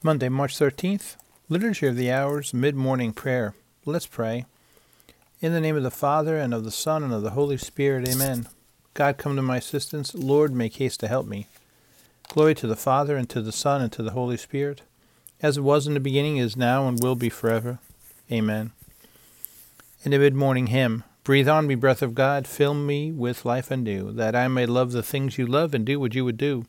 Monday, March 13th, Liturgy of the Hours, Mid Morning Prayer. Let's pray. In the name of the Father, and of the Son, and of the Holy Spirit, amen. God, come to my assistance. Lord, make haste to help me. Glory to the Father, and to the Son, and to the Holy Spirit, as it was in the beginning, is now, and will be forever. Amen. In the mid morning hymn, Breathe on me, breath of God, fill me with life anew, that I may love the things you love and do what you would do.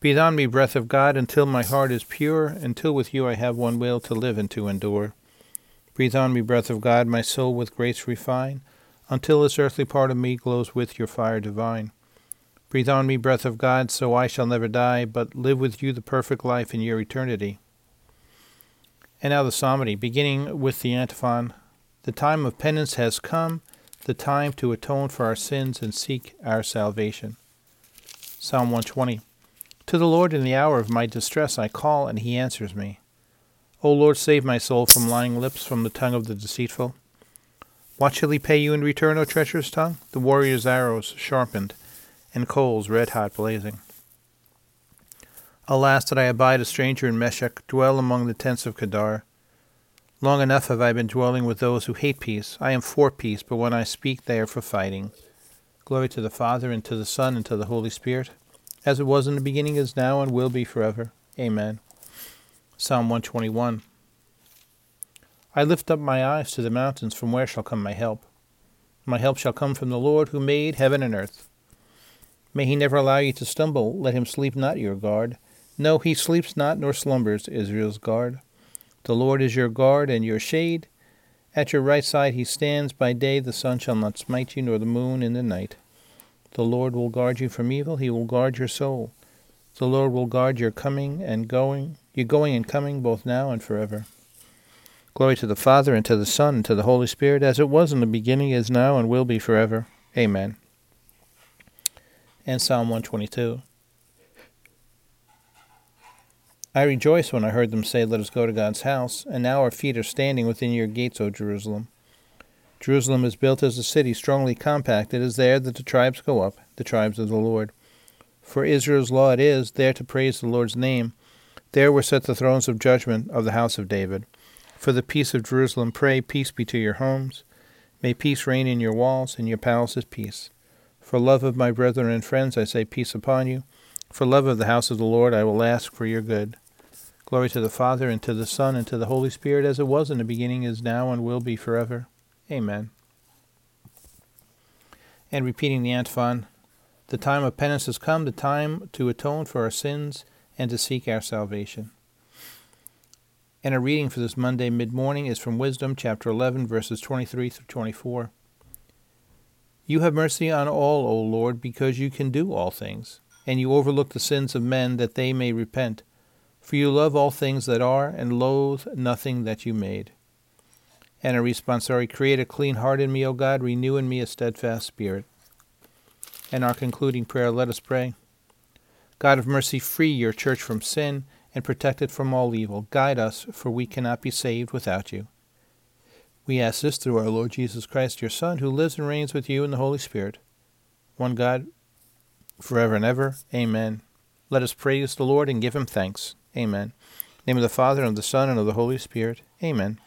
Breathe on me, breath of God, until my heart is pure, until with you I have one will to live and to endure. Breathe on me, breath of God, my soul with grace refine, until this earthly part of me glows with your fire divine. Breathe on me, breath of God, so I shall never die, but live with you the perfect life in your eternity. And now the psalmody, beginning with the antiphon The time of penance has come, the time to atone for our sins and seek our salvation. Psalm 120. To the Lord in the hour of my distress I call, and he answers me. O Lord, save my soul from lying lips, from the tongue of the deceitful. What shall he pay you in return, O treacherous tongue? The warrior's arrows sharpened, and coals red hot blazing. Alas, that I abide a stranger in Meshech, dwell among the tents of Kedar. Long enough have I been dwelling with those who hate peace. I am for peace, but when I speak, they are for fighting. Glory to the Father, and to the Son, and to the Holy Spirit as it was in the beginning, is now, and will be forever. Amen. Psalm 121. I lift up my eyes to the mountains, from where shall come my help? My help shall come from the Lord who made heaven and earth. May he never allow you to stumble, let him sleep not your guard. No, he sleeps not nor slumbers, Israel's guard. The Lord is your guard and your shade. At your right side he stands by day, the sun shall not smite you, nor the moon in the night. The Lord will guard you from evil. He will guard your soul. The Lord will guard your coming and going, your going and coming, both now and forever. Glory to the Father, and to the Son, and to the Holy Spirit, as it was in the beginning, is now, and will be forever. Amen. And Psalm 122. I rejoiced when I heard them say, Let us go to God's house, and now our feet are standing within your gates, O Jerusalem. Jerusalem is built as a city strongly compact. It is there that the tribes go up, the tribes of the Lord. For Israel's law it is, there to praise the Lord's name. There were set the thrones of judgment of the house of David. For the peace of Jerusalem, pray, peace be to your homes. May peace reign in your walls, and your palaces peace. For love of my brethren and friends, I say peace upon you. For love of the house of the Lord, I will ask for your good. Glory to the Father, and to the Son, and to the Holy Spirit, as it was in the beginning, is now, and will be forever. Amen. And repeating the antiphon, the time of penance has come, the time to atone for our sins and to seek our salvation. And a reading for this Monday mid morning is from Wisdom, chapter 11, verses 23 through 24. You have mercy on all, O Lord, because you can do all things, and you overlook the sins of men that they may repent. For you love all things that are, and loathe nothing that you made. And a responsorial, create a clean heart in me, O God, renew in me a steadfast spirit. And our concluding prayer, let us pray. God of mercy, free your church from sin and protect it from all evil. Guide us, for we cannot be saved without you. We ask this through our Lord Jesus Christ, your Son, who lives and reigns with you in the Holy Spirit, one God, forever and ever. Amen. Let us praise the Lord and give him thanks. Amen. name of the Father, and of the Son, and of the Holy Spirit. Amen.